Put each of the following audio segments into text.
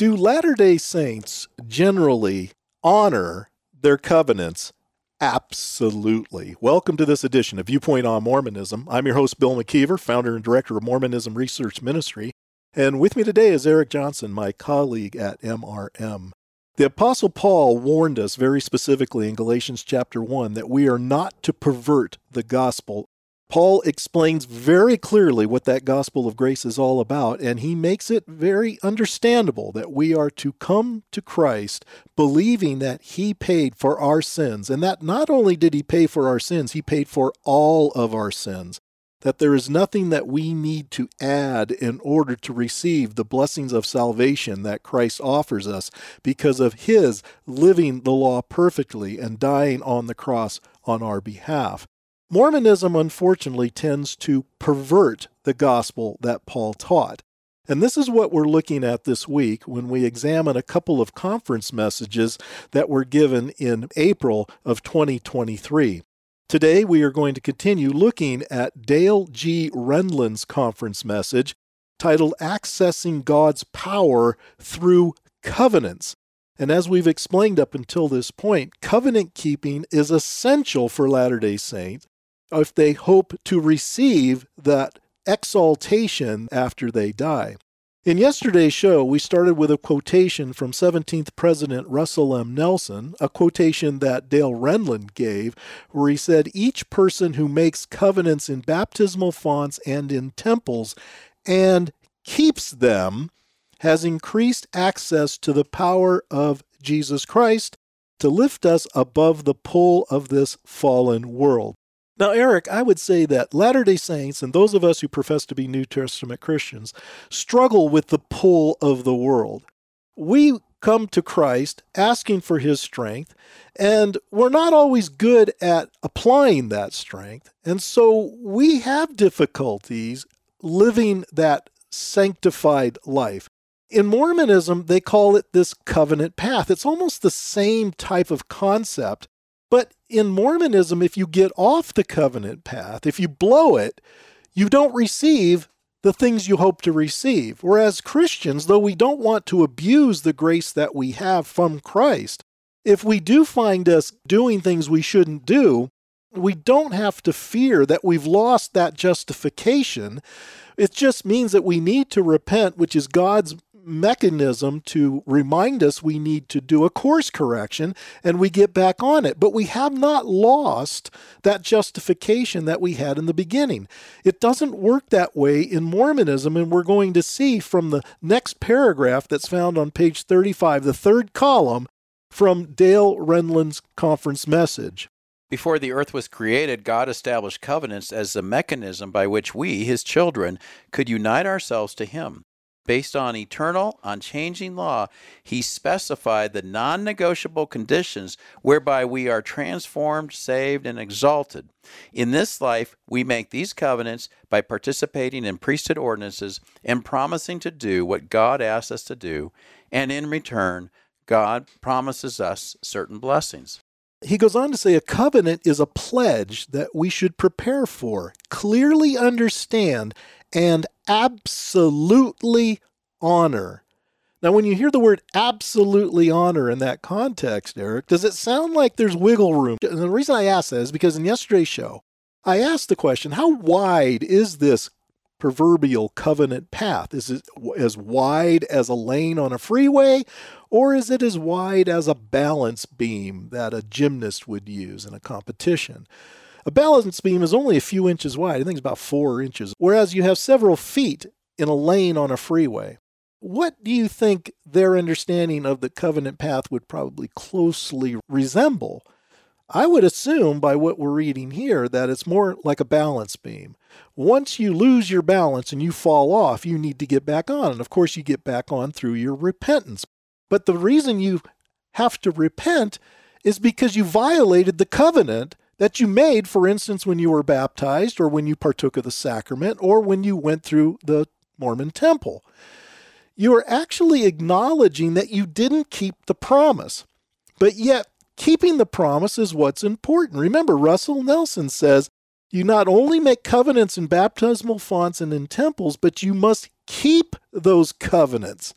Do Latter day Saints generally honor their covenants? Absolutely. Welcome to this edition of Viewpoint on Mormonism. I'm your host, Bill McKeever, founder and director of Mormonism Research Ministry. And with me today is Eric Johnson, my colleague at MRM. The Apostle Paul warned us very specifically in Galatians chapter 1 that we are not to pervert the gospel Paul explains very clearly what that gospel of grace is all about, and he makes it very understandable that we are to come to Christ believing that he paid for our sins, and that not only did he pay for our sins, he paid for all of our sins. That there is nothing that we need to add in order to receive the blessings of salvation that Christ offers us because of his living the law perfectly and dying on the cross on our behalf. Mormonism, unfortunately, tends to pervert the gospel that Paul taught. And this is what we're looking at this week when we examine a couple of conference messages that were given in April of 2023. Today, we are going to continue looking at Dale G. Renlund's conference message titled Accessing God's Power Through Covenants. And as we've explained up until this point, covenant keeping is essential for Latter day Saints if they hope to receive that exaltation after they die. In yesterday's show, we started with a quotation from 17th President Russell M. Nelson, a quotation that Dale Renlund gave, where he said, Each person who makes covenants in baptismal fonts and in temples and keeps them has increased access to the power of Jesus Christ to lift us above the pull of this fallen world. Now, Eric, I would say that Latter day Saints and those of us who profess to be New Testament Christians struggle with the pull of the world. We come to Christ asking for his strength, and we're not always good at applying that strength. And so we have difficulties living that sanctified life. In Mormonism, they call it this covenant path. It's almost the same type of concept but in Mormonism, if you get off the covenant path, if you blow it, you don't receive the things you hope to receive. Whereas Christians, though we don't want to abuse the grace that we have from Christ, if we do find us doing things we shouldn't do, we don't have to fear that we've lost that justification. It just means that we need to repent, which is God's mechanism to remind us we need to do a course correction and we get back on it. But we have not lost that justification that we had in the beginning. It doesn't work that way in Mormonism, and we're going to see from the next paragraph that's found on page 35, the third column from Dale Renlund's conference message. Before the earth was created, God established covenants as the mechanism by which we, his children, could unite ourselves to him. Based on eternal, unchanging law, he specified the non negotiable conditions whereby we are transformed, saved, and exalted. In this life, we make these covenants by participating in priesthood ordinances and promising to do what God asks us to do, and in return, God promises us certain blessings. He goes on to say a covenant is a pledge that we should prepare for, clearly understand, and absolutely honor. Now, when you hear the word absolutely honor in that context, Eric, does it sound like there's wiggle room? And the reason I ask that is because in yesterday's show, I asked the question how wide is this proverbial covenant path? Is it as wide as a lane on a freeway, or is it as wide as a balance beam that a gymnast would use in a competition? A balance beam is only a few inches wide. I think it's about four inches, whereas you have several feet in a lane on a freeway. What do you think their understanding of the covenant path would probably closely resemble? I would assume by what we're reading here that it's more like a balance beam. Once you lose your balance and you fall off, you need to get back on. And of course, you get back on through your repentance. But the reason you have to repent is because you violated the covenant that you made, for instance, when you were baptized or when you partook of the sacrament or when you went through the Mormon temple. You are actually acknowledging that you didn't keep the promise. But yet, keeping the promise is what's important. Remember, Russell Nelson says you not only make covenants in baptismal fonts and in temples, but you must keep those covenants.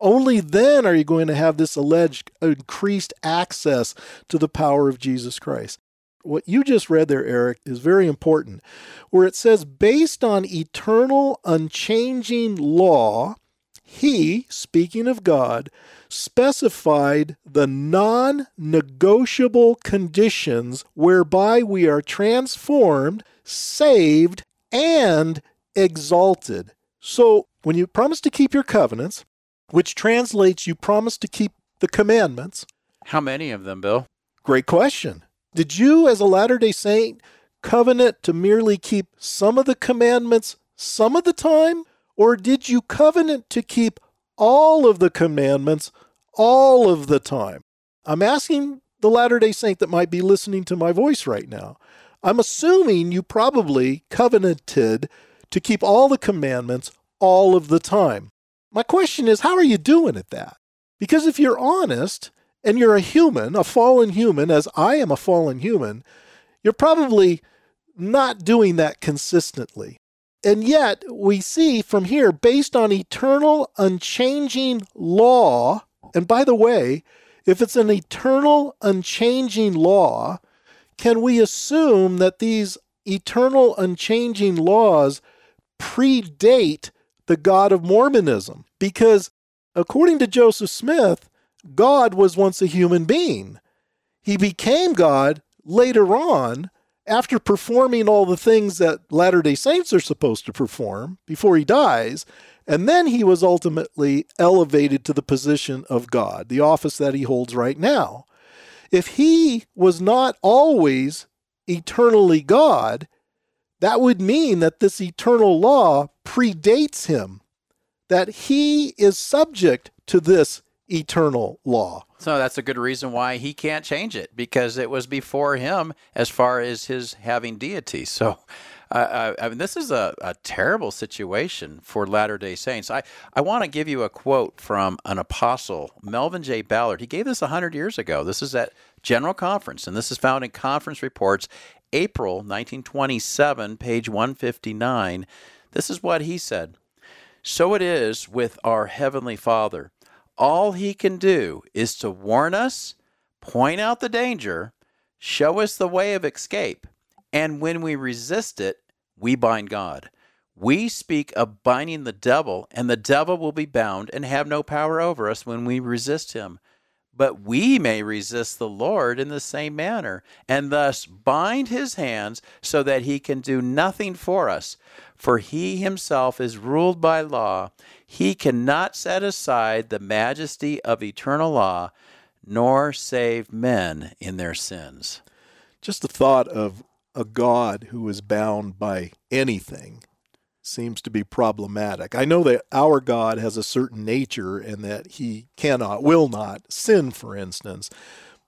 Only then are you going to have this alleged increased access to the power of Jesus Christ. What you just read there, Eric, is very important, where it says, based on eternal, unchanging law, he, speaking of God, specified the non negotiable conditions whereby we are transformed, saved, and exalted. So, when you promise to keep your covenants, which translates you promise to keep the commandments. How many of them, Bill? Great question. Did you, as a Latter day Saint, covenant to merely keep some of the commandments some of the time? Or did you covenant to keep all of the commandments all of the time? I'm asking the Latter day Saint that might be listening to my voice right now. I'm assuming you probably covenanted to keep all the commandments all of the time. My question is, how are you doing at that? Because if you're honest and you're a human, a fallen human, as I am a fallen human, you're probably not doing that consistently. And yet, we see from here, based on eternal, unchanging law, and by the way, if it's an eternal, unchanging law, can we assume that these eternal, unchanging laws predate the God of Mormonism. Because according to Joseph Smith, God was once a human being. He became God later on after performing all the things that Latter day Saints are supposed to perform before he dies. And then he was ultimately elevated to the position of God, the office that he holds right now. If he was not always eternally God, that would mean that this eternal law predates him, that he is subject to this eternal law. So that's a good reason why he can't change it because it was before him as far as his having deity. So. Uh, I mean, this is a, a terrible situation for Latter day Saints. I, I want to give you a quote from an apostle, Melvin J. Ballard. He gave this 100 years ago. This is at General Conference, and this is found in Conference Reports, April 1927, page 159. This is what he said So it is with our Heavenly Father. All he can do is to warn us, point out the danger, show us the way of escape, and when we resist it, we bind God. We speak of binding the devil, and the devil will be bound and have no power over us when we resist him but we may resist the Lord in the same manner, and thus bind his hands so that he can do nothing for us. For he himself is ruled by law. He cannot set aside the majesty of eternal law, nor save men in their sins. Just the thought of a God who is bound by anything seems to be problematic. I know that our God has a certain nature and that he cannot, will not sin, for instance,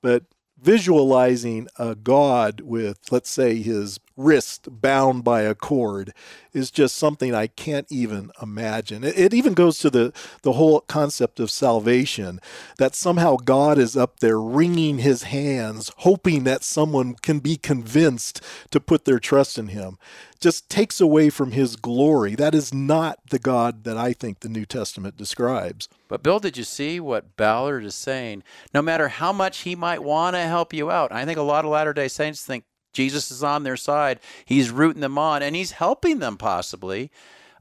but visualizing a God with, let's say, his wrist bound by a cord is just something I can't even imagine. It, it, even goes to the, the whole concept of salvation that somehow God is up there wringing his hands, hoping that someone can be convinced to put their trust in him. Just takes away from his glory. That is not the God that I think the New Testament describes. But, Bill, did you see what Ballard is saying? No matter how much he might want to help you out, I think a lot of Latter day Saints think Jesus is on their side. He's rooting them on and he's helping them possibly.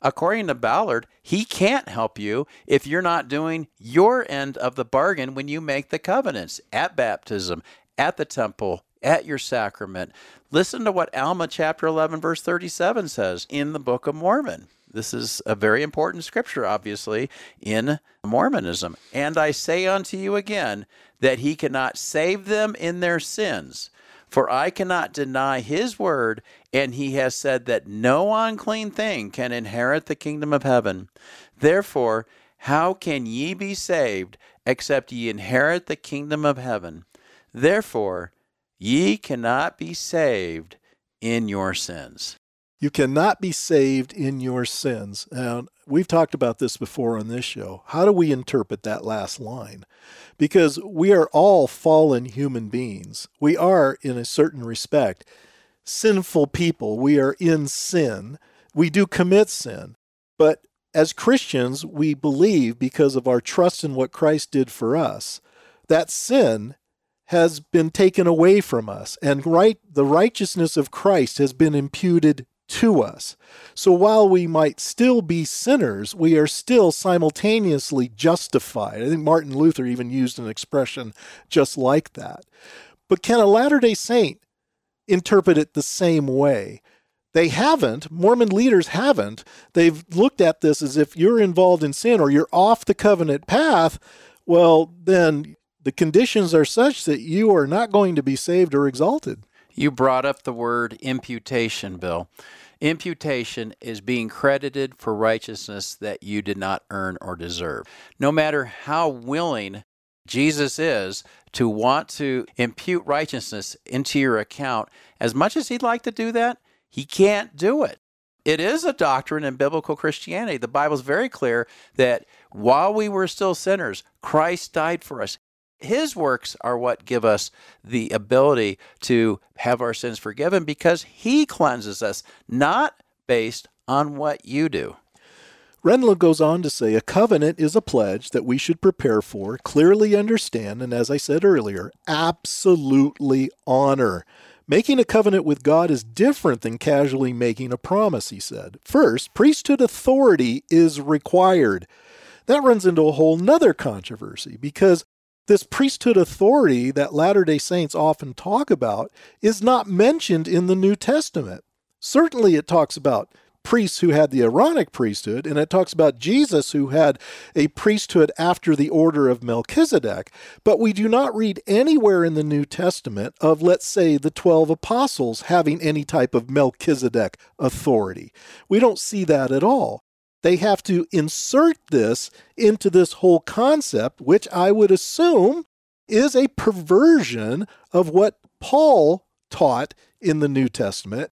According to Ballard, he can't help you if you're not doing your end of the bargain when you make the covenants at baptism, at the temple, at your sacrament. Listen to what Alma chapter 11 verse 37 says in the Book of Mormon. This is a very important scripture, obviously, in Mormonism. And I say unto you again that he cannot save them in their sins for I cannot deny his word, and he has said that no unclean thing can inherit the kingdom of heaven. Therefore, how can ye be saved, except ye inherit the kingdom of heaven. Therefore, ye cannot be saved in your sins. You cannot be saved in your sins. And we've talked about this before on this show. How do we interpret that last line? Because we are all fallen human beings. We are, in a certain respect, sinful people. We are in sin. We do commit sin. But as Christians, we believe because of our trust in what Christ did for us, that sin has been taken away from us and right the righteousness of Christ has been imputed to us. So while we might still be sinners, we are still simultaneously justified. I think Martin Luther even used an expression just like that. But can a Latter day Saint interpret it the same way? They haven't. Mormon leaders haven't. They've looked at this as if you're involved in sin or you're off the covenant path. Well, then the conditions are such that you are not going to be saved or exalted. You brought up the word imputation, Bill. Imputation is being credited for righteousness that you did not earn or deserve. No matter how willing Jesus is to want to impute righteousness into your account, as much as he'd like to do that, he can't do it. It is a doctrine in biblical Christianity. The Bible's very clear that while we were still sinners, Christ died for us. His works are what give us the ability to have our sins forgiven because He cleanses us, not based on what you do. Renlund goes on to say a covenant is a pledge that we should prepare for, clearly understand, and as I said earlier, absolutely honor. Making a covenant with God is different than casually making a promise, he said. First, priesthood authority is required. That runs into a whole nother controversy because this priesthood authority that Latter day Saints often talk about is not mentioned in the New Testament. Certainly, it talks about priests who had the Aaronic priesthood, and it talks about Jesus who had a priesthood after the order of Melchizedek. But we do not read anywhere in the New Testament of, let's say, the 12 apostles having any type of Melchizedek authority. We don't see that at all they have to insert this into this whole concept, which I would assume is a perversion of what Paul taught in the New Testament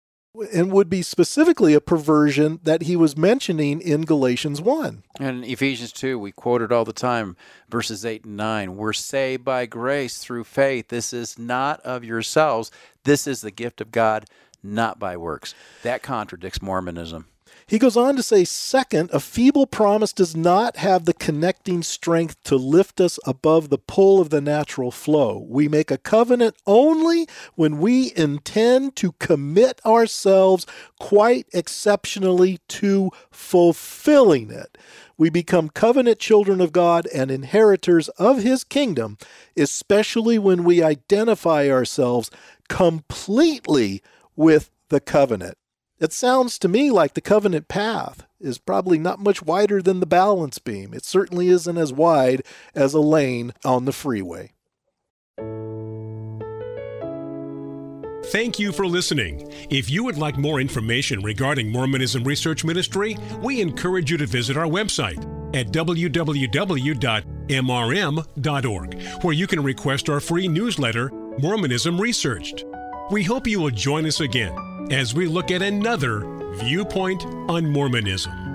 and would be specifically a perversion that he was mentioning in Galatians 1. And Ephesians 2, we quote it all the time, verses 8 and 9. We're saved by grace through faith. This is not of yourselves, this is the gift of God, not by works. That contradicts Mormonism. He goes on to say, second, a feeble promise does not have the connecting strength to lift us above the pull of the natural flow. We make a covenant only when we intend to commit ourselves quite exceptionally to fulfilling it. We become covenant children of God and inheritors of His kingdom, especially when we identify ourselves completely with the covenant. It sounds to me like the covenant path is probably not much wider than the balance beam. It certainly isn't as wide as a lane on the freeway. Thank you for listening. If you would like more information regarding Mormonism Research Ministry, we encourage you to visit our website at www.mrm.org, where you can request our free newsletter, Mormonism Researched. We hope you will join us again as we look at another viewpoint on Mormonism.